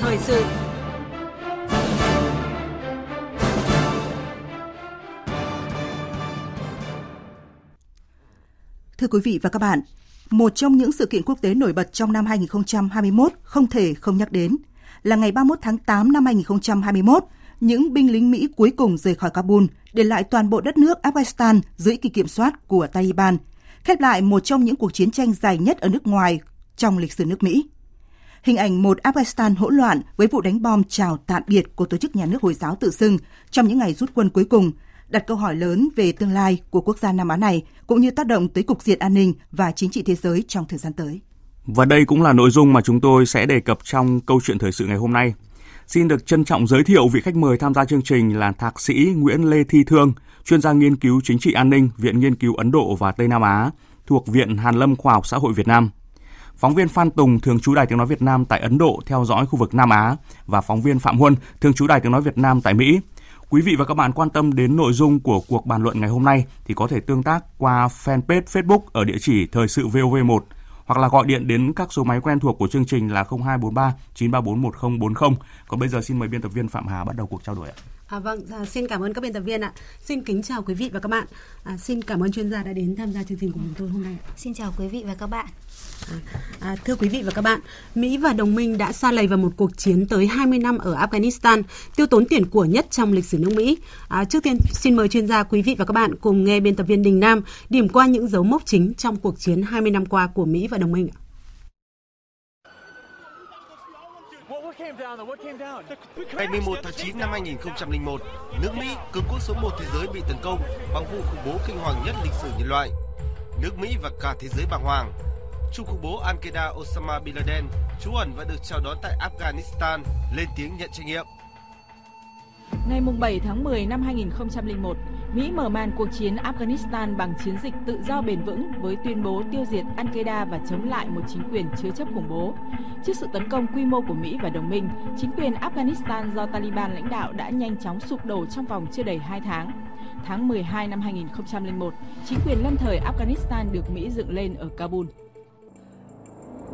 Thời sự Thưa quý vị và các bạn, một trong những sự kiện quốc tế nổi bật trong năm 2021 không thể không nhắc đến là ngày 31 tháng 8 năm 2021, những binh lính Mỹ cuối cùng rời khỏi Kabul để lại toàn bộ đất nước Afghanistan dưới kỳ kiểm soát của Taliban, khép lại một trong những cuộc chiến tranh dài nhất ở nước ngoài trong lịch sử nước Mỹ. Hình ảnh một Afghanistan hỗn loạn với vụ đánh bom chào tạm biệt của tổ chức nhà nước Hồi giáo tự xưng trong những ngày rút quân cuối cùng đặt câu hỏi lớn về tương lai của quốc gia Nam Á này cũng như tác động tới cục diện an ninh và chính trị thế giới trong thời gian tới. Và đây cũng là nội dung mà chúng tôi sẽ đề cập trong câu chuyện thời sự ngày hôm nay. Xin được trân trọng giới thiệu vị khách mời tham gia chương trình là Thạc sĩ Nguyễn Lê Thi Thương, chuyên gia nghiên cứu chính trị an ninh, Viện Nghiên cứu Ấn Độ và Tây Nam Á, thuộc Viện Hàn Lâm Khoa học Xã hội Việt Nam. Phóng viên Phan Tùng, thường trú Đài Tiếng Nói Việt Nam tại Ấn Độ theo dõi khu vực Nam Á và phóng viên Phạm Huân, thường trú Đài Tiếng Nói Việt Nam tại Mỹ. Quý vị và các bạn quan tâm đến nội dung của cuộc bàn luận ngày hôm nay thì có thể tương tác qua fanpage Facebook ở địa chỉ Thời sự VOV1 hoặc là gọi điện đến các số máy quen thuộc của chương trình là 0243 934 1040. Còn bây giờ xin mời biên tập viên Phạm Hà bắt đầu cuộc trao đổi ạ. À, vâng, à, xin cảm ơn các biên tập viên ạ. Xin kính chào quý vị và các bạn. À, xin cảm ơn chuyên gia đã đến tham gia chương trình của chúng tôi hôm nay. Xin chào quý vị và các bạn. À, thưa quý vị và các bạn, Mỹ và đồng minh đã xa lầy vào một cuộc chiến tới 20 năm ở Afghanistan, tiêu tốn tiền của nhất trong lịch sử nước Mỹ. À, trước tiên, xin mời chuyên gia quý vị và các bạn cùng nghe biên tập viên Đình Nam điểm qua những dấu mốc chính trong cuộc chiến 20 năm qua của Mỹ và đồng minh. Ngày 11 tháng 9 năm 2001, nước Mỹ, cường quốc số 1 thế giới bị tấn công bằng vụ khủng bố kinh hoàng nhất lịch sử nhân loại. Nước Mỹ và cả thế giới bàng hoàng trung khủng bố Al-Qaeda Osama Bin Laden trú ẩn và được chào đón tại Afghanistan lên tiếng nhận trách nhiệm. Ngày 7 tháng 10 năm 2001, Mỹ mở màn cuộc chiến Afghanistan bằng chiến dịch tự do bền vững với tuyên bố tiêu diệt Al-Qaeda và chống lại một chính quyền chứa chấp khủng bố. Trước sự tấn công quy mô của Mỹ và đồng minh, chính quyền Afghanistan do Taliban lãnh đạo đã nhanh chóng sụp đổ trong vòng chưa đầy 2 tháng. Tháng 12 năm 2001, chính quyền lâm thời Afghanistan được Mỹ dựng lên ở Kabul.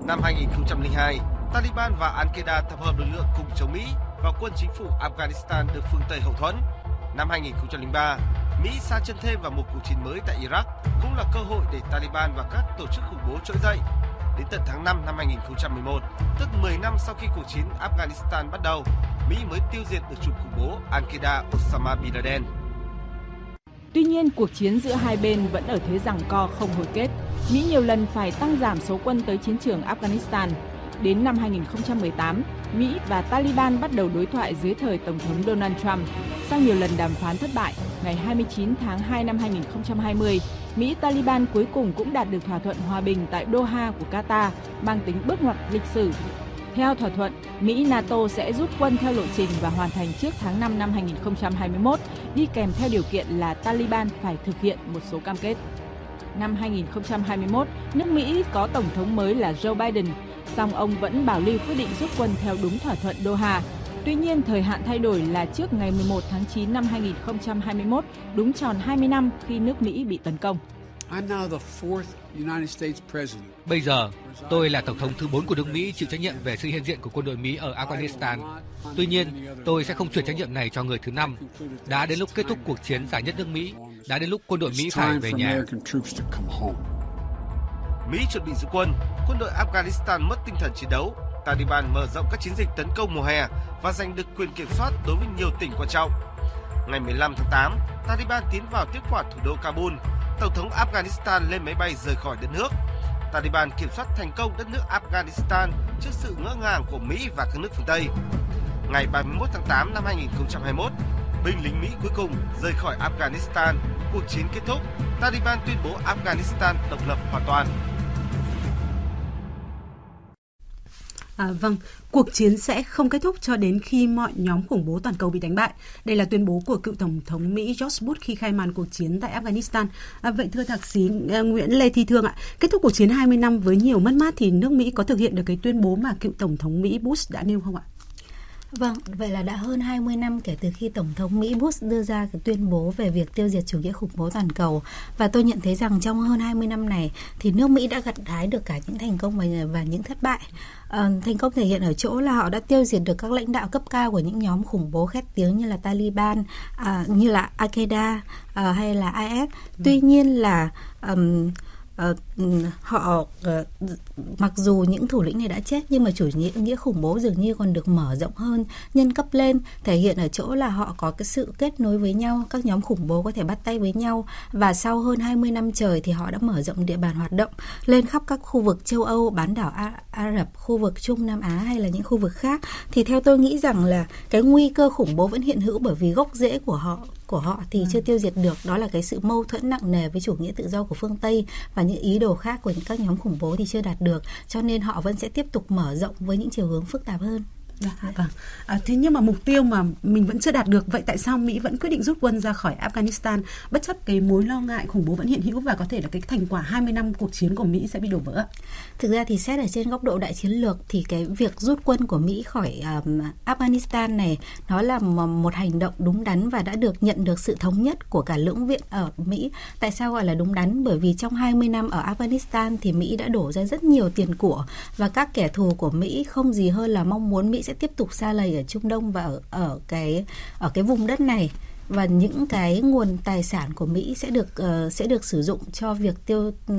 Năm 2002, Taliban và Al-Qaeda tập hợp lực lượng cùng chống Mỹ và quân chính phủ Afghanistan được phương Tây hậu thuẫn. Năm 2003, Mỹ sa chân thêm vào một cuộc chiến mới tại Iraq cũng là cơ hội để Taliban và các tổ chức khủng bố trỗi dậy. Đến tận tháng 5 năm 2011, tức 10 năm sau khi cuộc chiến Afghanistan bắt đầu, Mỹ mới tiêu diệt được chủ khủng bố Al-Qaeda Osama Bin Laden. Tuy nhiên, cuộc chiến giữa hai bên vẫn ở thế rằng co không hồi kết. Mỹ nhiều lần phải tăng giảm số quân tới chiến trường Afghanistan. Đến năm 2018, Mỹ và Taliban bắt đầu đối thoại dưới thời Tổng thống Donald Trump. Sau nhiều lần đàm phán thất bại, ngày 29 tháng 2 năm 2020, Mỹ-Taliban cuối cùng cũng đạt được thỏa thuận hòa bình tại Doha của Qatar, mang tính bước ngoặt lịch sử. Theo thỏa thuận, Mỹ-NATO sẽ rút quân theo lộ trình và hoàn thành trước tháng 5 năm 2021, đi kèm theo điều kiện là Taliban phải thực hiện một số cam kết. Năm 2021, nước Mỹ có tổng thống mới là Joe Biden, song ông vẫn bảo lưu quyết định rút quân theo đúng thỏa thuận Doha. Tuy nhiên, thời hạn thay đổi là trước ngày 11 tháng 9 năm 2021, đúng tròn 20 năm khi nước Mỹ bị tấn công. Bây giờ, tôi là Tổng thống thứ 4 của nước Mỹ chịu trách nhiệm về sự hiện diện của quân đội Mỹ ở Afghanistan. Tuy nhiên, tôi sẽ không chuyển trách nhiệm này cho người thứ năm. Đã đến lúc kết thúc cuộc chiến dài nhất nước Mỹ, đã đến lúc quân đội Mỹ phải về nhà. Mỹ chuẩn bị rút quân, quân đội Afghanistan mất tinh thần chiến đấu, Taliban mở rộng các chiến dịch tấn công mùa hè và giành được quyền kiểm soát đối với nhiều tỉnh quan trọng. Ngày 15 tháng 8, Taliban tiến vào tiếp quản thủ đô Kabul. Tổng thống Afghanistan lên máy bay rời khỏi đất nước. Taliban kiểm soát thành công đất nước Afghanistan trước sự ngỡ ngàng của Mỹ và các nước phương Tây. Ngày 31 tháng 8 năm 2021, binh lính Mỹ cuối cùng rời khỏi Afghanistan. Cuộc chiến kết thúc, Taliban tuyên bố Afghanistan độc lập hoàn toàn. À, vâng, cuộc chiến sẽ không kết thúc cho đến khi mọi nhóm khủng bố toàn cầu bị đánh bại. Đây là tuyên bố của cựu Tổng thống Mỹ George Bush khi khai màn cuộc chiến tại Afghanistan. À, vậy thưa thạc sĩ à, Nguyễn Lê Thi Thương ạ, kết thúc cuộc chiến 20 năm với nhiều mất mát thì nước Mỹ có thực hiện được cái tuyên bố mà cựu Tổng thống Mỹ Bush đã nêu không ạ? Vâng, vậy là đã hơn 20 năm kể từ khi Tổng thống Mỹ Bush đưa ra cái tuyên bố về việc tiêu diệt chủ nghĩa khủng bố toàn cầu. Và tôi nhận thấy rằng trong hơn 20 năm này thì nước Mỹ đã gặt hái được cả những thành công và, và những thất bại. À, thành công thể hiện ở chỗ là họ đã tiêu diệt được các lãnh đạo cấp cao của những nhóm khủng bố khét tiếng như là Taliban, à, như là Al-Qaeda à, hay là IS. Tuy nhiên là um, uh, họ uh, mặc dù những thủ lĩnh này đã chết nhưng mà chủ nghĩa nghĩa khủng bố dường như còn được mở rộng hơn nhân cấp lên thể hiện ở chỗ là họ có cái sự kết nối với nhau các nhóm khủng bố có thể bắt tay với nhau. Và sau hơn 20 năm trời thì họ đã mở rộng địa bàn hoạt động lên khắp các khu vực châu Âu bán đảo Ả Rập khu vực Trung Nam Á hay là những khu vực khác. Thì theo tôi nghĩ rằng là cái nguy cơ khủng bố vẫn hiện hữu bởi vì gốc rễ của họ của họ thì ừ. chưa tiêu diệt được. Đó là cái sự mâu thuẫn nặng nề với chủ nghĩa tự do của phương Tây và những ý đồ khác của những các nhóm khủng bố thì chưa đạt được. Cho nên họ vẫn sẽ tiếp tục mở rộng với những chiều hướng phức tạp hơn Dạ, vâng. À, thế nhưng mà mục tiêu mà mình vẫn chưa đạt được vậy tại sao Mỹ vẫn quyết định rút quân ra khỏi Afghanistan bất chấp cái mối lo ngại khủng bố vẫn hiện hữu và có thể là cái thành quả 20 năm cuộc chiến của Mỹ sẽ bị đổ vỡ? Thực ra thì xét ở trên góc độ đại chiến lược thì cái việc rút quân của Mỹ khỏi um, Afghanistan này nó là một hành động đúng đắn và đã được nhận được sự thống nhất của cả lưỡng viện ở Mỹ. Tại sao gọi là đúng đắn? Bởi vì trong 20 năm ở Afghanistan thì Mỹ đã đổ ra rất nhiều tiền của và các kẻ thù của Mỹ không gì hơn là mong muốn Mỹ sẽ tiếp tục xa lầy ở Trung Đông và ở ở cái ở cái vùng đất này và những cái nguồn tài sản của Mỹ sẽ được uh, sẽ được sử dụng cho việc tiêu uh,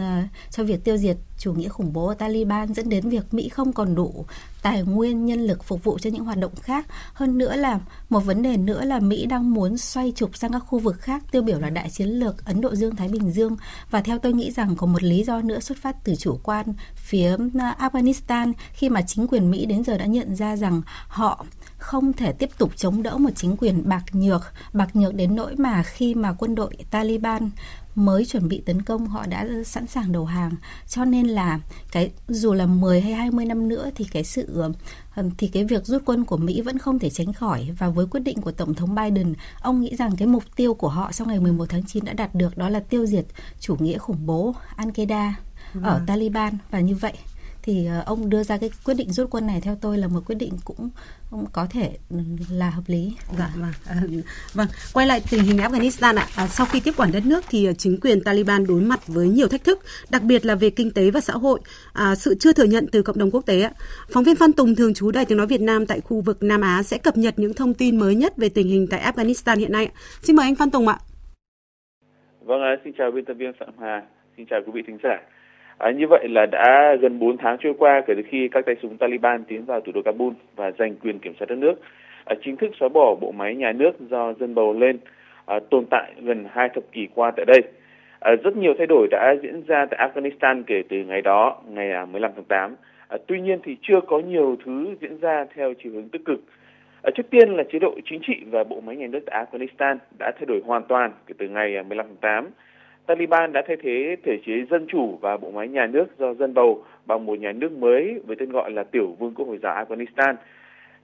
cho việc tiêu diệt chủ nghĩa khủng bố ở Taliban dẫn đến việc Mỹ không còn đủ tài nguyên nhân lực phục vụ cho những hoạt động khác. Hơn nữa là một vấn đề nữa là Mỹ đang muốn xoay trục sang các khu vực khác tiêu biểu là đại chiến lược Ấn Độ Dương Thái Bình Dương và theo tôi nghĩ rằng có một lý do nữa xuất phát từ chủ quan phía ờ, Afghanistan khi mà chính quyền Mỹ đến giờ đã nhận ra rằng họ không thể tiếp tục chống đỡ một chính quyền bạc nhược, bạc nhược đến nỗi mà khi mà quân đội Taliban mới chuẩn bị tấn công họ đã sẵn sàng đầu hàng. Cho nên là cái dù là 10 hay 20 năm nữa thì cái sự thì cái việc rút quân của Mỹ vẫn không thể tránh khỏi. Và với quyết định của Tổng thống Biden, ông nghĩ rằng cái mục tiêu của họ sau ngày 11 tháng 9 đã đạt được đó là tiêu diệt chủ nghĩa khủng bố Al-Qaeda ở vâng. Taliban. Và như vậy thì ờ, ông đưa ra cái quyết định rút quân này theo tôi là một quyết định cũng cũng có thể ừ, là hợp lý. Dạ vâng. À, vâng, quay lại tình hình Afghanistan ạ. À, sau khi tiếp quản đất nước thì chính quyền Taliban đối mặt với nhiều thách thức, đặc biệt là về kinh tế và xã hội, à, sự chưa thừa nhận từ cộng đồng quốc tế ạ. Phóng viên Phan Tùng thường trú Đài Tiếng nói Việt Nam tại khu vực Nam Á sẽ cập nhật những thông tin mới nhất về tình hình tại Afghanistan hiện nay. Xin mời anh Phan Tùng ạ. Vâng, xin chào biên tập viên Phạm Hà, xin chào quý vị thính giả. À, như vậy là đã gần 4 tháng trôi qua kể từ khi các tay súng Taliban tiến vào thủ đô Kabul và giành quyền kiểm soát đất nước, à, chính thức xóa bỏ bộ máy nhà nước do dân bầu lên à, tồn tại gần hai thập kỷ qua tại đây. À, rất nhiều thay đổi đã diễn ra tại Afghanistan kể từ ngày đó, ngày à, 15 tháng 8. À, tuy nhiên thì chưa có nhiều thứ diễn ra theo chiều hướng tích cực. À, trước tiên là chế độ chính trị và bộ máy nhà nước tại Afghanistan đã thay đổi hoàn toàn kể từ ngày à, 15 tháng 8 Taliban đã thay thế thể chế dân chủ và bộ máy nhà nước do dân bầu bằng một nhà nước mới với tên gọi là Tiểu Vương quốc Hồi giáo Afghanistan.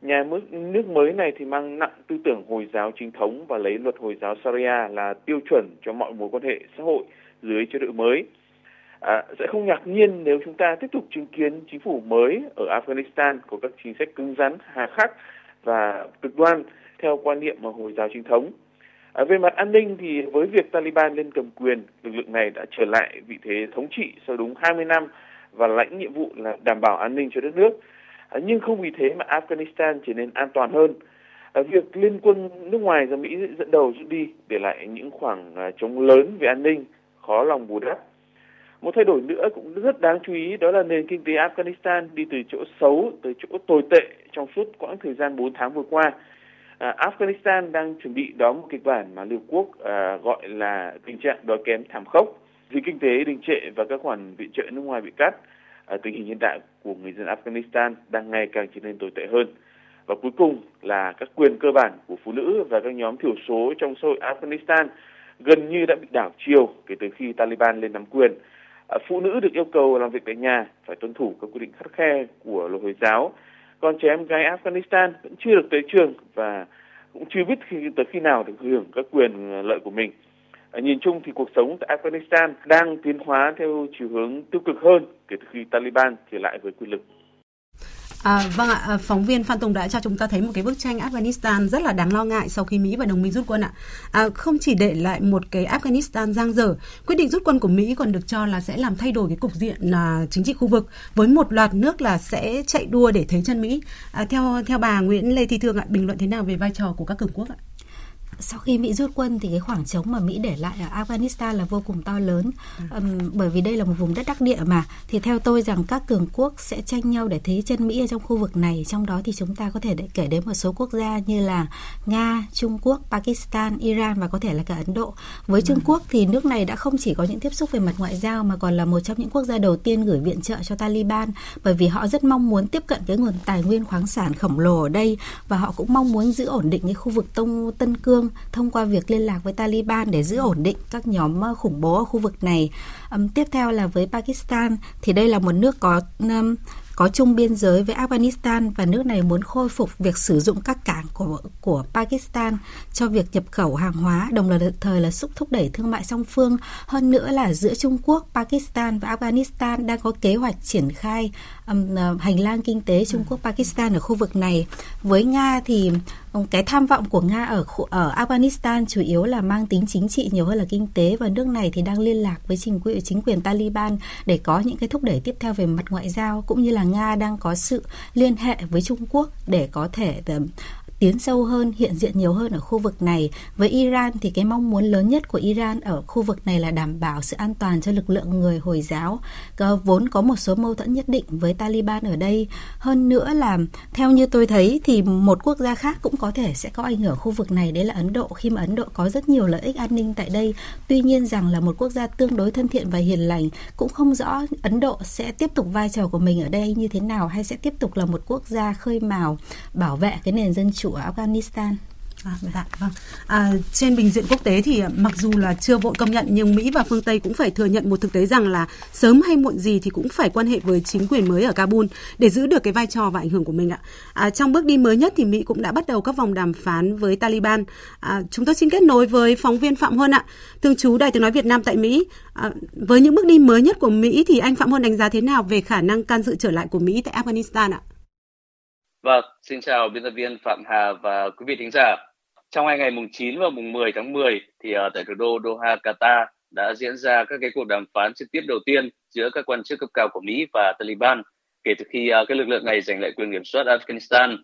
Nhà nước mới này thì mang nặng tư tưởng Hồi giáo chính thống và lấy luật Hồi giáo Sharia là tiêu chuẩn cho mọi mối quan hệ xã hội dưới chế độ mới. À, sẽ không ngạc nhiên nếu chúng ta tiếp tục chứng kiến chính phủ mới ở Afghanistan có các chính sách cứng rắn, hà khắc và cực đoan theo quan niệm mà Hồi giáo chính thống. À, về mặt an ninh thì với việc Taliban lên cầm quyền, lực lượng này đã trở lại vị thế thống trị sau đúng 20 năm và lãnh nhiệm vụ là đảm bảo an ninh cho đất nước. À, nhưng không vì thế mà Afghanistan trở nên an toàn hơn. À, việc liên quân nước ngoài do Mỹ dẫn đầu rút đi để lại những khoảng à, trống lớn về an ninh khó lòng bù đắp. Một thay đổi nữa cũng rất đáng chú ý đó là nền kinh tế Afghanistan đi từ chỗ xấu tới chỗ tồi tệ trong suốt quãng thời gian 4 tháng vừa qua à, Afghanistan đang chuẩn bị đón một kịch bản mà Liên Quốc à, gọi là tình trạng đói kém thảm khốc vì kinh tế đình trệ và các khoản viện trợ nước ngoài bị cắt. À, tình hình hiện tại của người dân Afghanistan đang ngày càng trở nên tồi tệ hơn. Và cuối cùng là các quyền cơ bản của phụ nữ và các nhóm thiểu số trong xã hội Afghanistan gần như đã bị đảo chiều kể từ khi Taliban lên nắm quyền. À, phụ nữ được yêu cầu làm việc tại nhà, phải tuân thủ các quy định khắt khe của luật Hồi giáo còn trẻ em gái Afghanistan vẫn chưa được tới trường và cũng chưa biết khi tới khi nào được hưởng các quyền ờ, lợi của mình. À, nhìn chung thì cuộc sống tại Afghanistan đang tiến hóa theo chiều hướng tiêu cực hơn kể từ khi Taliban trở lại với quyền lực. À, vâng ạ, à, phóng viên Phan Tùng đã cho chúng ta thấy một cái bức tranh Afghanistan rất là đáng lo ngại sau khi Mỹ và đồng minh rút quân ạ. À, không chỉ để lại một cái Afghanistan giang dở, quyết định rút quân của Mỹ còn được cho là sẽ làm thay đổi cái cục diện à, chính trị khu vực với một loạt nước là sẽ chạy đua để thấy chân Mỹ. À, theo theo bà Nguyễn Lê Thị Thương ạ, bình luận thế nào về vai trò của các cường quốc ạ? Sau khi Mỹ rút quân thì cái khoảng trống mà Mỹ để lại ở Afghanistan là vô cùng to lớn. Um, bởi vì đây là một vùng đất đắc địa mà. Thì theo tôi rằng các cường quốc sẽ tranh nhau để thấy chân Mỹ ở trong khu vực này. Trong đó thì chúng ta có thể để kể đến một số quốc gia như là Nga, Trung Quốc, Pakistan, Iran và có thể là cả Ấn Độ. Với Trung Quốc thì nước này đã không chỉ có những tiếp xúc về mặt ngoại giao mà còn là một trong những quốc gia đầu tiên gửi viện trợ cho Taliban bởi vì họ rất mong muốn tiếp cận cái nguồn tài nguyên khoáng sản khổng lồ ở đây và họ cũng mong muốn giữ ổn định cái khu vực Tông Tân Cương thông qua việc liên lạc với Taliban để giữ ổn định các nhóm ờ, khủng bố ở khu vực này. Um, tiếp theo là với Pakistan thì đây là một nước có um, có chung biên giới với Afghanistan và nước này muốn khôi phục việc sử dụng các cảng của của Pakistan cho việc nhập khẩu hàng hóa, đồng thời là xúc thúc đẩy thương mại song phương. Hơn nữa là giữa Trung Quốc, Pakistan và Afghanistan đang có kế hoạch triển khai um, hành lang kinh tế Trung Quốc Pakistan ở khu vực này. Với Nga thì Vâng, cái tham vọng của Nga ở ở Afghanistan chủ yếu là mang tính chính trị nhiều hơn là kinh tế và nước này thì đang liên lạc với chính quyền chính quyền Taliban để có những cái thúc đẩy tiếp theo về mặt ngoại giao, cũng như là Nga đang có sự liên hệ với Trung Quốc để có thể ờ, tiến sâu hơn, hiện diện nhiều hơn ở khu vực này. Với Iran thì cái mong muốn lớn nhất của Iran ở khu vực này là đảm bảo sự an toàn cho lực lượng người Hồi giáo, vốn có một số mâu thuẫn nhất định với Taliban ở đây. Hơn nữa là theo như tôi thấy thì một quốc gia khác cũng có thể sẽ có ảnh hưởng khu vực này đấy là Ấn Độ khi mà Ấn Độ có rất nhiều lợi ích an ninh tại đây. Tuy nhiên rằng là một quốc gia tương đối thân thiện và hiền lành cũng không rõ Ấn Độ sẽ tiếp tục vai trò của mình ở đây như thế nào hay sẽ tiếp tục là một quốc gia khơi mào bảo vệ cái nền dân chủ ở Afghanistan. À, dạ, vâng. À, trên bình diện quốc tế thì à, mặc dù là chưa vội công nhận nhưng Mỹ và phương Tây cũng phải thừa nhận một thực tế rằng là sớm hay muộn gì thì cũng phải quan hệ với chính quyền mới ở Kabul để giữ được cái vai trò và ảnh hưởng của mình ạ. À, trong bước đi mới nhất thì Mỹ cũng đã bắt đầu các vòng đàm phán với Taliban. À, chúng tôi xin kết nối với phóng viên Phạm Huân ạ, thường trú Đài tiếng nói Việt Nam tại Mỹ. À, với những bước đi mới nhất của Mỹ thì anh Phạm Huân đánh giá thế nào về khả năng can dự trở lại của Mỹ tại Afghanistan ạ? Vâng, xin chào biên tập viên Phạm Hà và quý vị thính giả. Trong hai ngày mùng 9 và mùng 10 tháng 10 thì uh, tại thủ đô Doha, Qatar đã diễn ra các cái cuộc đàm phán trực tiếp đầu tiên giữa các quan chức cấp cao của Mỹ và Taliban kể từ khi ờ, uh, cái lực lượng này giành lại quyền kiểm soát Afghanistan.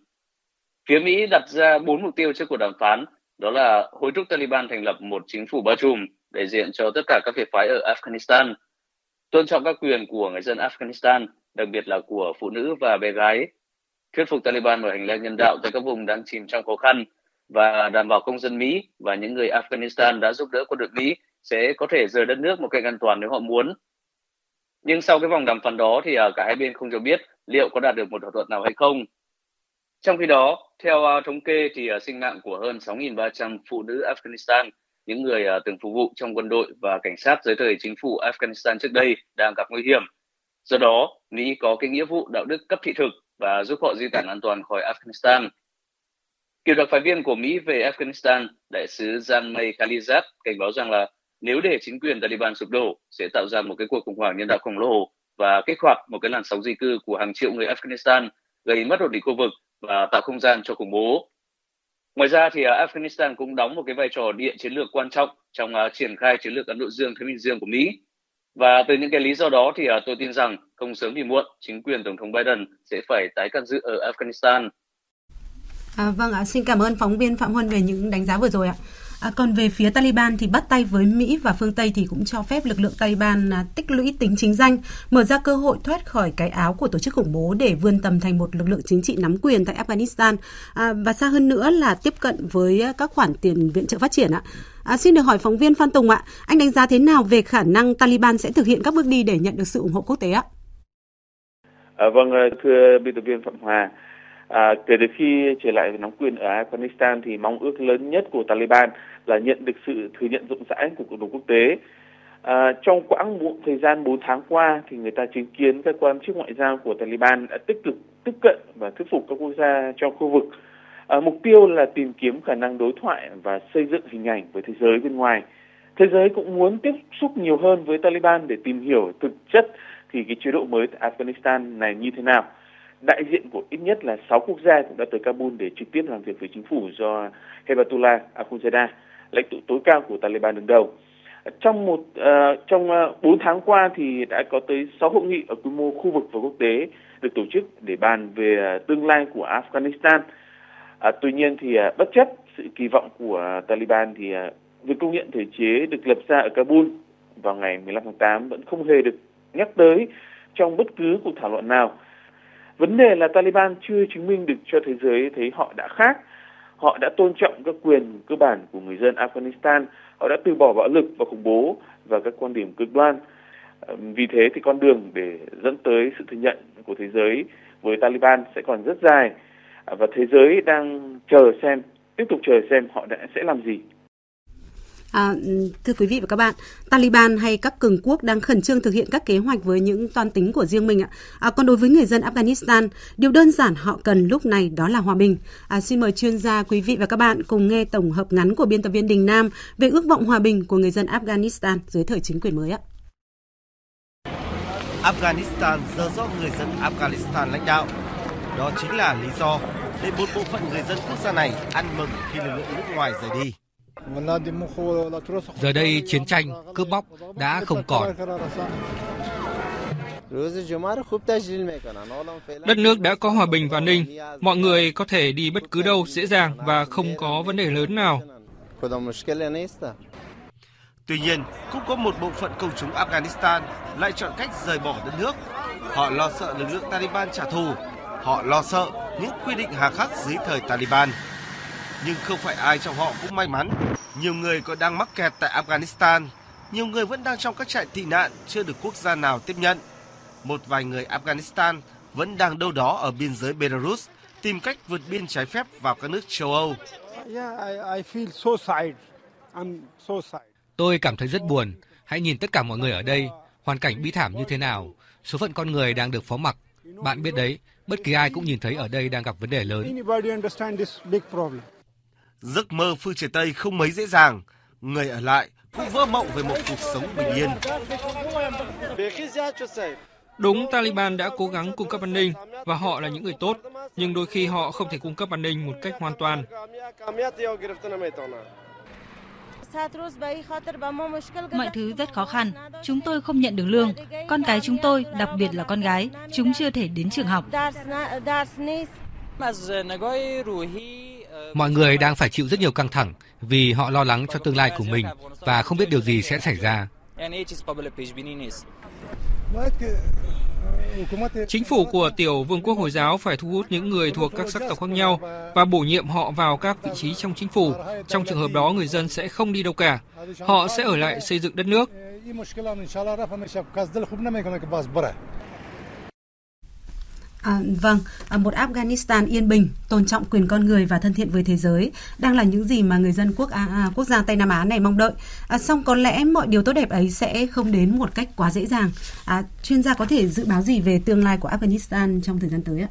Phía Mỹ đặt ra bốn mục tiêu trước cuộc đàm phán, đó là hối thúc Taliban thành lập một chính phủ bao trùm đại diện cho tất cả các phe phái ở Afghanistan, tôn trọng các quyền của người dân Afghanistan, đặc biệt là của phụ nữ và bé gái thuyết phục Taliban mở hành lang nhân đạo tới các vùng đang chìm trong khó khăn và đảm bảo công dân Mỹ và những người Afghanistan đã giúp đỡ quân đội Mỹ sẽ có thể rời đất nước một cách an toàn nếu họ muốn. Nhưng sau cái vòng đàm phán đó thì à, cả hai bên không cho biết liệu có đạt được một thỏa thuận nào hay không. Trong khi đó, theo à, thống kê thì à, sinh mạng của hơn 6.300 phụ nữ Afghanistan, những người từng phục vụ trong quân đội và cảnh sát dưới thời chính phủ Afghanistan trước đây đang gặp nguy hiểm. Do đó, Mỹ có cái nghĩa vụ đạo đức cấp thị thực và giúp họ di tản an toàn khỏi Afghanistan. Cựu đặc phái viên của Mỹ về Afghanistan, đại sứ Jan May Khalizad cảnh báo rằng là nếu để chính quyền Taliban sụp đổ sẽ tạo ra một cái cuộc khủng hoảng nhân đạo khổng lồ và kích hoạt một cái làn sóng di cư của hàng triệu người Afghanistan, gây mất ổn định khu vực và tạo không gian cho khủng bố. Ngoài ra thì à, Afghanistan cũng đóng một cái vai trò địa chiến lược quan trọng trong à, triển khai chiến lược Ấn Độ Dương Thái Bình Dương của Mỹ và từ những cái lý do đó thì à, tôi tin rằng không sớm thì muộn, chính quyền Tổng thống Biden sẽ phải tái can dự ở Afghanistan. À, vâng ạ, xin cảm ơn phóng viên Phạm Huân về những đánh giá vừa rồi ạ. À, còn về phía Taliban thì bắt tay với Mỹ và phương Tây thì cũng cho phép lực lượng Taliban à, tích lũy tính chính danh, mở ra cơ hội thoát khỏi cái áo của tổ chức khủng bố để vươn tầm thành một lực lượng chính trị nắm quyền tại Afghanistan à, và xa hơn nữa là tiếp cận với à, các khoản tiền viện trợ phát triển ạ. À, À, xin được hỏi phóng viên Phan Tùng ạ, anh đánh giá thế nào về khả năng Taliban sẽ thực hiện các bước đi để nhận được sự ủng hộ quốc tế ạ? À, vâng, à, thưa biên tập viên Phạm Hòa, À, kể từ khi trở lại nắm quyền ở Afghanistan thì mong ước lớn nhất của Taliban là nhận được sự thừa nhận rộng rãi của cộng đồng quốc tế. À, trong quãng thời gian 4 tháng qua thì người ta chứng kiến các quan chức ngoại giao của Taliban đã tích cực tiếp cận và thuyết phục các quốc gia trong khu vực. À, mục tiêu là tìm kiếm khả năng đối thoại và xây dựng hình ảnh với thế giới bên ngoài. Thế giới cũng muốn tiếp xúc nhiều hơn với Taliban để tìm hiểu thực chất thì cái chế độ mới tại Afghanistan này như thế nào đại diện của ít nhất là 6 quốc gia cũng đã tới Kabul để trực tiếp làm việc với chính phủ do Hebatullah Akhundzada, lãnh tụ tối cao của Taliban đứng đầu. Trong một uh, trong ờ, uh, 4 tháng qua thì đã có tới 6 hội nghị ở quy mô khu vực và quốc tế được tổ chức để bàn về uh, tương lai của Afghanistan. À, tuy nhiên thì à, bất chấp sự kỳ vọng của Taliban thì à, việc công nhận thể chế được lập ra ở Kabul vào ngày 15 tháng 8 vẫn không hề được nhắc tới trong bất cứ cuộc thảo luận nào. Vấn đề là Taliban chưa chứng minh được cho thế giới thấy họ đã khác. Họ đã tôn trọng các quyền cơ bản của người dân Afghanistan. Họ đã từ bỏ bạo lực và khủng bố và các quan điểm cực đoan. Vì thế thì con đường để dẫn tới sự thừa nhận của thế giới với Taliban sẽ còn rất dài và thế giới đang chờ xem, tiếp tục chờ xem họ đã sẽ làm gì À, thưa quý vị và các bạn, Taliban hay các cường quốc đang khẩn trương thực hiện các kế hoạch với những toan tính của riêng mình ạ. À, còn đối với người dân Afghanistan, điều đơn giản họ cần lúc này đó là hòa bình. À, xin mời chuyên gia, quý vị và các bạn cùng nghe tổng hợp ngắn của biên tập viên Đình Nam về ước vọng hòa bình của người dân Afghanistan dưới thời chính quyền mới ạ. Afghanistan giờ do người dân Afghanistan lãnh đạo. Đó chính là lý do để một bộ phận người dân quốc gia này ăn mừng khi lực lượng nước ngoài rời đi. Giờ đây chiến tranh, cướp bóc đã không còn. Đất nước đã có hòa bình và ninh, mọi người có thể đi bất cứ đâu dễ dàng và không có vấn đề lớn nào. Tuy nhiên, cũng có một bộ phận công chúng Afghanistan lại chọn cách rời bỏ đất nước. Họ lo sợ lực lượng Taliban trả thù. Họ lo sợ những quy định hà khắc dưới thời Taliban nhưng không phải ai trong họ cũng may mắn. Nhiều người còn đang mắc kẹt tại Afghanistan, nhiều người vẫn đang trong các trại tị nạn chưa được quốc gia nào tiếp nhận. Một vài người Afghanistan vẫn đang đâu đó ở biên giới Belarus tìm cách vượt biên trái phép vào các nước châu Âu. Tôi cảm thấy rất buồn. Hãy nhìn tất cả mọi người ở đây, hoàn cảnh bi thảm như thế nào. Số phận con người đang được phó mặc. Bạn biết đấy, bất kỳ ai cũng nhìn thấy ở đây đang gặp vấn đề lớn. Giấc mơ phương trời Tây không mấy dễ dàng, người ở lại cũng vỡ mộng về một cuộc sống bình yên. Đúng, Taliban đã cố gắng cung cấp an ninh và họ là những người tốt, nhưng đôi khi họ không thể cung cấp an ninh một cách hoàn toàn. Mọi thứ rất khó khăn. Chúng tôi không nhận được lương. Con cái chúng tôi, đặc biệt là con gái, chúng chưa thể đến trường học. Mọi người đang phải chịu rất nhiều căng thẳng vì họ lo lắng cho tương lai của mình và không biết điều gì sẽ xảy ra. Chính phủ của tiểu vương quốc Hồi giáo phải thu hút những người thuộc các sắc tộc khác nhau và bổ nhiệm họ vào các vị trí trong chính phủ. Trong trường hợp đó, người dân sẽ không đi đâu cả. Họ sẽ ở lại xây dựng đất nước. À, vâng, à, một Afghanistan yên bình, tôn trọng quyền con người và thân thiện với thế giới đang là những gì mà người dân quốc à, à, quốc gia Tây Nam Á này mong đợi. À, song có lẽ mọi điều tốt đẹp ấy sẽ không đến một cách quá dễ dàng. À, chuyên gia có thể dự báo gì về tương lai của Afghanistan trong thời gian tới ạ?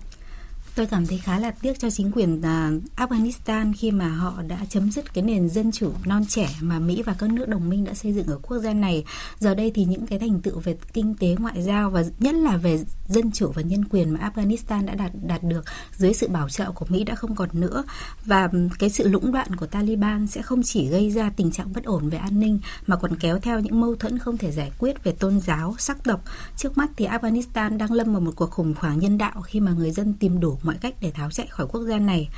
Tôi cảm thấy khá là tiếc cho chính quyền à, Afghanistan khi mà họ đã chấm dứt cái nền dân chủ non trẻ mà Mỹ và các nước đồng minh đã xây dựng ở quốc gia này. Giờ đây thì những cái thành tựu về kinh tế ngoại giao và nhất là về dân chủ và nhân quyền mà Afghanistan đã đạt đạt được dưới sự bảo trợ của Mỹ đã không còn nữa và cái sự lũng đoạn của Taliban sẽ không chỉ gây ra tình trạng bất ổn về an ninh mà còn kéo theo những mâu thuẫn không thể giải quyết về tôn giáo, sắc tộc. Trước mắt thì Afghanistan đang lâm vào một cuộc khủng hoảng nhân đạo khi mà người dân tìm đủ mọi cách để tháo chạy khỏi quốc gia này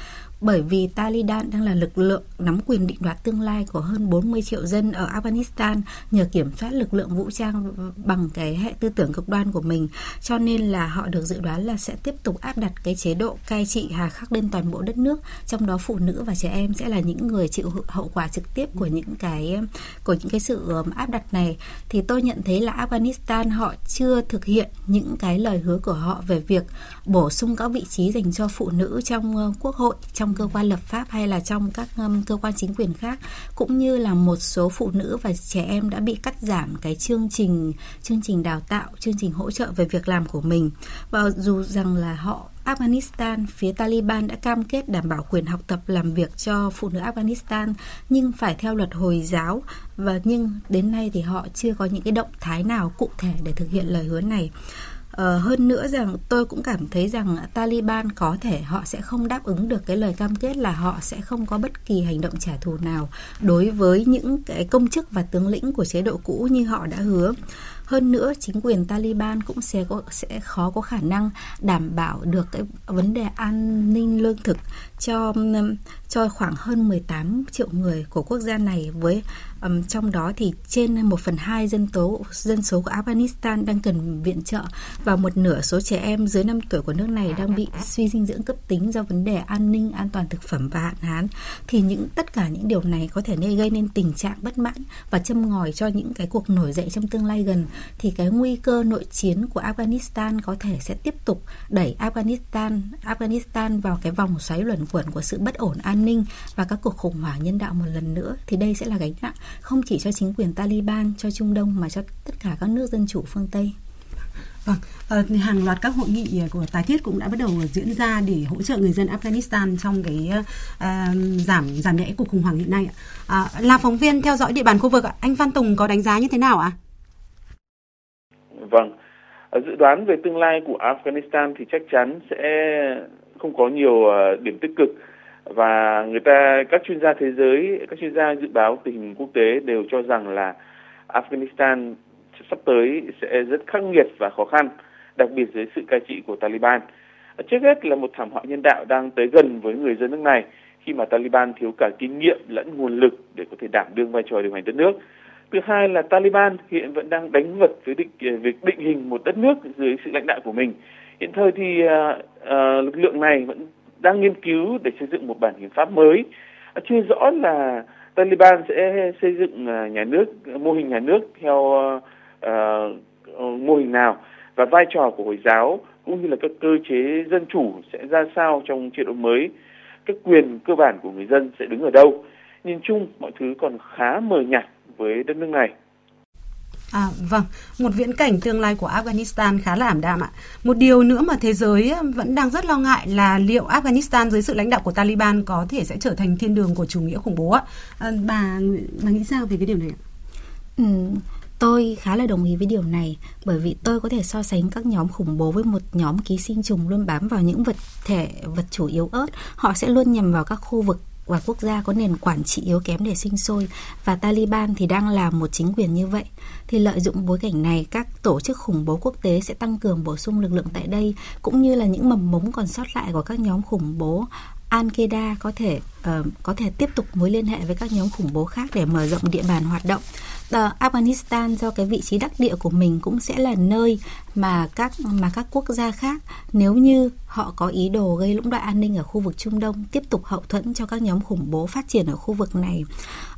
bởi vì Taliban đang là lực lượng nắm quyền định đoạt tương lai của hơn 40 triệu dân ở Afghanistan nhờ kiểm soát lực lượng vũ trang bằng cái hệ tư tưởng cực đoan của mình. Cho nên là họ được dự đoán là sẽ tiếp tục áp đặt cái chế độ cai trị hà khắc lên toàn bộ đất nước. Trong đó phụ nữ và trẻ em sẽ là những người chịu hậu quả trực tiếp của những cái, của những cái sự um, áp đặt này. Thì tôi nhận thấy là Afghanistan họ chưa thực hiện những cái lời hứa của họ về việc bổ sung các vị trí dành cho phụ nữ trong uh, quốc hội, trong trong cơ quan lập pháp hay là trong các um, cơ quan chính quyền khác cũng như là một số phụ nữ và trẻ em đã bị cắt giảm cái chương trình chương trình đào tạo chương trình hỗ trợ về việc làm của mình. Và dù rằng là họ Afghanistan, phía Taliban đã cam kết đảm bảo quyền học tập làm việc cho phụ nữ Afghanistan nhưng phải theo luật Hồi giáo. Và nhưng đến nay thì họ chưa có những cái động thái nào cụ thể để thực hiện lời hứa này. Ờ, hơn nữa rằng tôi cũng cảm thấy rằng Taliban có thể họ sẽ không đáp ứng được cái lời cam kết là họ sẽ không có bất kỳ hành động trả thù nào đối với những cái công chức và tướng lĩnh của chế độ cũ như họ đã hứa. Hơn nữa, chính quyền Taliban cũng sẽ có, sẽ khó có khả năng đảm bảo được cái vấn đề an ninh lương thực cho cho khoảng hơn 18 triệu người của quốc gia này với um, trong đó thì trên 1 phần 2 dân tố dân số của Afghanistan đang cần viện trợ và một nửa số trẻ em dưới 5 tuổi của nước này đang bị suy dinh dưỡng cấp tính do vấn đề an ninh an toàn thực phẩm và hạn hán. Thì những tất cả những điều này có thể nên gây nên tình trạng bất mãn và châm ngòi cho những cái cuộc nổi dậy trong tương lai gần. Thì cái nguy cơ nội chiến của Afghanistan có thể sẽ tiếp tục đẩy Afghanistan Afghanistan vào cái vòng xoáy luẩn quẩn của sự bất ổn an ninh và các cuộc khủng hoảng nhân đạo một lần nữa thì đây sẽ là gánh nặng không chỉ cho chính quyền Taliban cho Trung Đông mà cho tất cả các nước dân chủ phương Tây. Vâng, ờ, hàng loạt các hội nghị của tái thiết cũng đã bắt đầu diễn ra để hỗ trợ người dân Afghanistan trong cái uh, giảm giảm nhẹ cuộc khủng hoảng hiện nay. À, là phóng viên theo dõi địa bàn khu vực, anh Văn Tùng có đánh giá như thế nào ạ? Vâng, dự đoán về tương lai của Afghanistan thì chắc chắn sẽ không có nhiều ờ, điểm tích cực. Và người ta, các chuyên gia thế giới, các chuyên gia dự báo tình hình quốc tế đều cho rằng là Afghanistan sắp tới sẽ rất khắc nghiệt và khó khăn, đặc biệt dưới sự cai trị của Taliban. Ờ, trước hết là một thảm họa nhân đạo đang tới gần với người dân nước này khi mà Taliban thiếu cả kinh nghiệm lẫn nguồn lực để có thể đảm đương vai trò điều hành đất nước. Thứ hai là Taliban hiện vẫn đang đánh vật với định ờ, việc định hình một đất nước dưới sự lãnh đạo của mình hiện thời thì uh, uh, lực lượng này vẫn đang nghiên cứu để xây dựng một bản hiến pháp mới. À, chưa rõ là Taliban sẽ xây dựng à, nhà nước mô hình nhà nước theo uh, mô hình nào và vai trò của hồi giáo cũng như là các cơ chế dân chủ sẽ ra sao trong chế độ mới. Các quyền cơ bản của người dân sẽ đứng ở đâu. Nhìn chung mọi thứ còn khá mờ nhạt với đất nước này. À, vâng, một viễn cảnh tương lai của Afghanistan khá là ảm đạm ạ. Một điều nữa mà thế giới vẫn đang rất lo ngại là liệu Afghanistan dưới sự lãnh đạo của Taliban có thể sẽ trở thành thiên đường của chủ nghĩa khủng bố ạ. À, bà bà nghĩ sao về cái điều này ạ? Ừ, tôi khá là đồng ý với điều này bởi vì tôi có thể so sánh các nhóm khủng bố với một nhóm ký sinh trùng luôn bám vào những vật thể vật chủ yếu ớt họ sẽ luôn nhằm vào các khu vực và quốc gia có nền quản trị yếu kém để sinh sôi và Taliban thì đang là một chính quyền như vậy. Thì lợi dụng bối cảnh này, các tổ chức khủng bố quốc tế sẽ tăng cường bổ sung lực lượng tại đây cũng như là những mầm mống còn sót lại của các nhóm khủng bố Al-Qaeda có thể uh, có thể tiếp tục mối liên hệ với các nhóm khủng bố khác để mở rộng địa bàn hoạt động. Uh, Afghanistan do cái vị trí đắc địa của mình cũng sẽ là nơi mà các mà các quốc gia khác nếu như họ có ý đồ gây lũng đoạn an ninh ở khu vực Trung Đông tiếp tục hậu thuẫn cho các nhóm khủng bố phát triển ở khu vực này.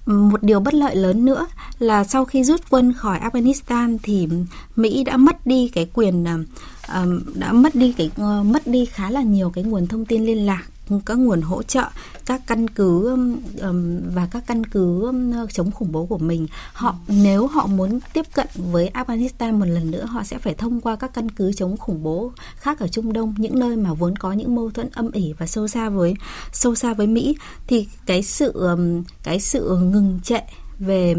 Một điều bất lợi lớn nữa là sau khi rút quân khỏi Afghanistan thì Mỹ đã mất đi cái quyền uh, đã mất đi cái uh, mất đi khá là nhiều cái nguồn thông tin liên lạc các nguồn hỗ trợ các căn cứ um, um và các căn cứ um, chống khủng bố của mình. Họ nếu họ muốn tiếp cận với Afghanistan một lần nữa họ sẽ phải thông qua các căn cứ chống khủng bố khác ở Trung Đông những nơi mà vốn có những mâu thuẫn âm ỉ và sâu xa với sâu xa với Mỹ. Thì cái sự um, cái sự ngừng trệ về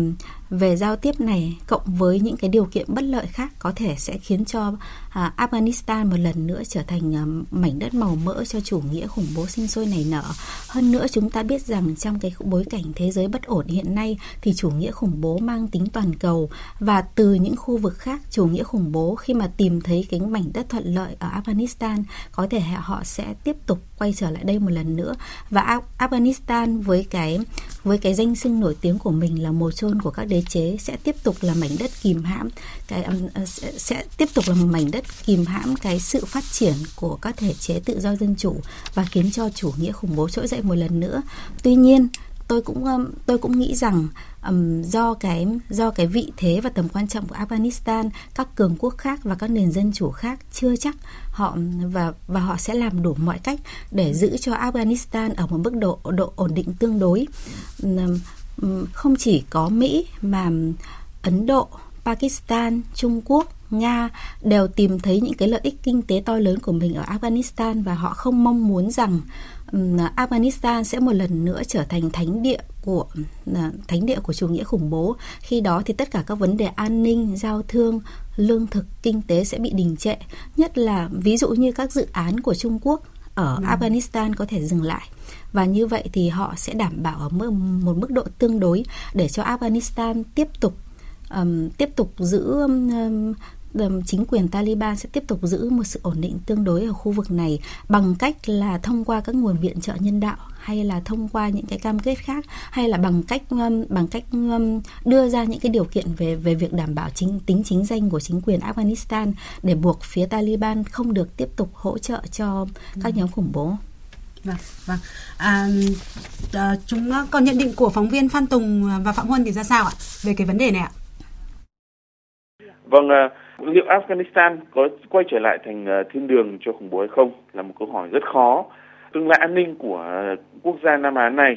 về giao tiếp này cộng với những cái điều kiện bất lợi khác có thể sẽ khiến cho à, Afghanistan một lần nữa trở thành à, mảnh đất màu mỡ cho chủ nghĩa khủng bố sinh sôi nảy nở. Hơn nữa chúng ta biết rằng trong cái bối cảnh thế giới bất ổn hiện nay thì chủ nghĩa khủng bố mang tính toàn cầu và từ những khu vực khác chủ nghĩa khủng bố khi mà tìm thấy cái mảnh đất thuận lợi ở Afghanistan có thể họ sẽ tiếp tục quay trở lại đây một lần nữa và Afghanistan với cái với cái danh xưng nổi tiếng của mình là mồ chôn của các đế chế sẽ tiếp tục là mảnh đất kìm hãm cái uh, sẽ, sẽ tiếp tục là một mảnh đất kìm hãm cái sự phát triển của các thể chế tự do dân chủ và khiến cho chủ nghĩa khủng bố trỗi dậy một lần nữa. Tuy nhiên, tôi cũng um, tôi cũng nghĩ rằng um, do cái do cái vị thế và tầm quan trọng của Afghanistan các cường quốc khác và các nền dân chủ khác chưa chắc họ và và họ sẽ làm đủ mọi cách để giữ cho Afghanistan ở một mức độ độ ổn định tương đối um, Ừ, không chỉ có Mỹ mà Ấn Độ, Pakistan, Trung Quốc, Nga đều tìm thấy những cái lợi ích kinh tế to lớn của mình ở Afghanistan và họ không mong muốn rằng ừ, Afghanistan sẽ một lần nữa trở thành thánh địa của ừ, thánh địa của chủ nghĩa khủng bố. Khi đó thì tất cả các vấn đề an ninh, giao thương, lương thực, kinh tế sẽ bị đình trệ. Nhất là ví dụ như các dự án của Trung Quốc ở ừ. Afghanistan có thể dừng lại và như vậy thì họ sẽ đảm bảo ở một mức độ tương đối để cho Afghanistan tiếp tục um, tiếp tục giữ um, chính quyền Taliban sẽ tiếp tục giữ một sự ổn định tương đối ở khu vực này bằng cách là thông qua các nguồn viện trợ nhân đạo hay là thông qua những cái cam kết khác hay là bằng cách um, bằng cách đưa ra những cái điều kiện về về việc đảm bảo chính tính chính danh của chính quyền Afghanistan để buộc phía Taliban không được tiếp tục hỗ trợ cho các nhóm khủng bố. Vâng, vâng. À, à, chúng còn nhận định của phóng viên Phan Tùng và Phạm Huân thì ra sao ạ về cái vấn đề này ạ? Vâng, à, liệu Afghanistan có quay trở lại thành ờ, thiên đường cho khủng bố hay không là một câu hỏi rất khó. Tương lai an ninh của ờ, quốc gia Nam Á này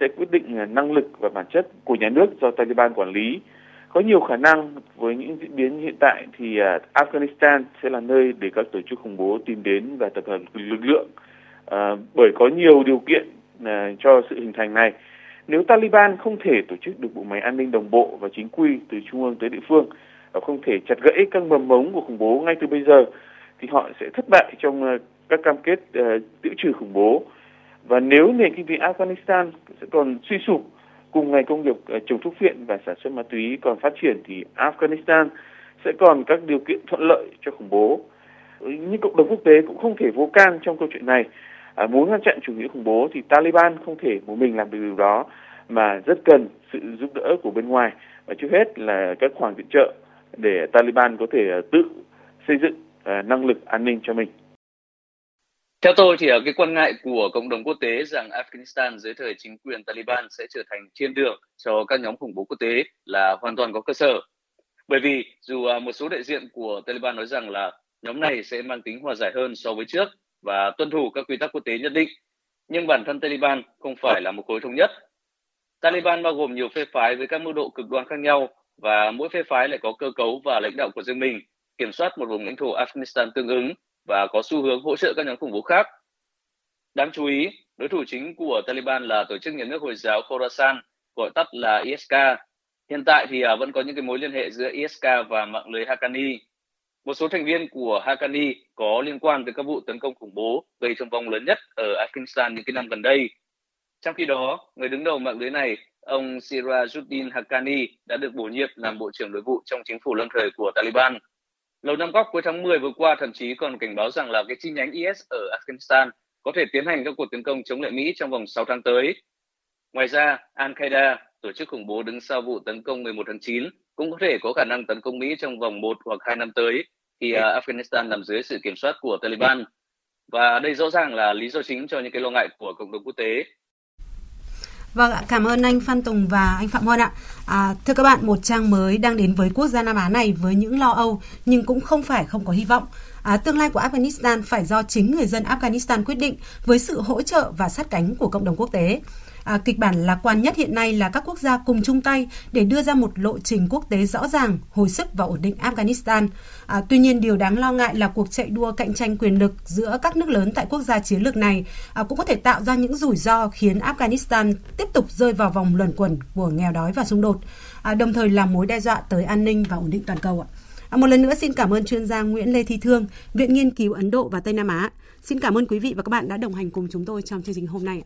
sẽ quyết định ờ, năng lực và bản chất của nhà nước do Taliban quản lý. Có nhiều khả năng với những diễn biến hiện tại thì Afghanistan sẽ là nơi để các tổ chức khủng bố tìm đến và tập hợp lực lượng à, bởi có nhiều điều kiện à, cho sự hình thành này. Nếu Taliban không thể tổ chức được bộ máy an ninh đồng bộ và chính quy từ trung ương tới địa phương không thể chặt gãy các mầm mống của khủng bố ngay từ bây giờ thì họ sẽ thất bại trong ờ, các cam kết ờ, tiêu trừ khủng bố. Và nếu nền kinh tế Afghanistan sẽ còn suy sụp cùng ngành công nghiệp ờ, trồng thuốc phiện và sản xuất ma túy còn phát triển thì Afghanistan sẽ còn các điều kiện thuận lợi cho khủng bố. Nhưng cộng đồng quốc tế cũng không thể vô can trong câu chuyện này. À, muốn ngăn chặn chủ nghĩa khủng bố thì Taliban không thể một mình làm được điều đó mà rất cần sự giúp đỡ của bên ngoài. Và trước hết là các khoản viện trợ để Taliban có thể ờ, tự xây dựng ờ, năng lực an ninh cho mình. Theo tôi thì cái quan ngại của cộng đồng quốc tế rằng Afghanistan dưới thời chính quyền Taliban sẽ trở thành thiên đường cho các nhóm khủng bố quốc tế là hoàn toàn có cơ sở. Bởi vì dù ờ, một số đại diện của Taliban nói rằng là nhóm này sẽ mang tính hòa giải hơn so với trước và tuân thủ các quy tắc quốc tế nhất định, nhưng bản thân Taliban không phải là một khối thống nhất. Taliban bao gồm nhiều phe phái với các mức độ cực đoan khác nhau và mỗi phe phái lại có cơ cấu và lãnh đạo của riêng mình, kiểm soát một vùng lãnh thổ Afghanistan tương ứng và có xu hướng hỗ trợ các nhóm khủng bố khác. Đáng chú ý, đối thủ chính của Taliban là tổ chức nhà nước Hồi giáo Khorasan, gọi tắt là ISK. Hiện tại thì à, vẫn có những cái mối liên hệ giữa ISK và mạng lưới Haqqani. Một số thành viên của Haqqani có liên quan tới các vụ tấn công khủng bố gây thương vong lớn nhất ở Afghanistan những cái năm gần đây. Trong khi đó, người đứng đầu mạng lưới này ông Sirajuddin Haqqani đã được bổ nhiệm làm Bộ trưởng Nội vụ trong chính phủ lâm thời của Taliban. Lầu Năm Góc cuối tháng 10 vừa qua thậm chí còn cảnh báo rằng là cái chi nhánh IS ở Afghanistan có thể tiến hành các cuộc tấn công chống lại Mỹ trong vòng 6 tháng tới. Ngoài ra, Al-Qaeda, tổ chức khủng bố đứng sau vụ tấn công 11 tháng 9, cũng có thể có khả năng tấn công Mỹ trong vòng 1 hoặc 2 năm tới khi à, Afghanistan nằm dưới sự kiểm soát của Taliban. Và đây rõ ràng là lý do chính cho những cái lo ngại của cộng đồng quốc tế Vâng ạ, cảm ơn anh Phan Tùng và anh Phạm Huân ạ. À, thưa các bạn, một trang mới đang đến với quốc gia Nam Á này với những lo âu nhưng cũng không phải không có hy vọng. À, tương lai của Afghanistan phải do chính người dân Afghanistan quyết định với sự hỗ trợ và sát cánh của cộng đồng quốc tế à, kịch bản lạc quan nhất hiện nay là các quốc gia cùng chung tay để đưa ra một lộ trình quốc tế rõ ràng, hồi sức và ổn định Afghanistan. À, tuy nhiên, điều đáng lo ngại là cuộc chạy đua cạnh tranh quyền lực giữa các nước lớn tại quốc gia chiến lược này à, cũng có thể tạo ra những rủi ro khiến Afghanistan tiếp tục rơi vào vòng luẩn quẩn của nghèo đói và xung đột, à, đồng thời là mối đe dọa tới an ninh và ổn định toàn cầu ạ. À, một lần nữa xin cảm ơn chuyên gia Nguyễn Lê Thi Thương, Viện Nghiên cứu Ấn Độ và Tây Nam Á. Xin cảm ơn quý vị và các bạn đã đồng hành cùng chúng tôi trong chương trình hôm nay.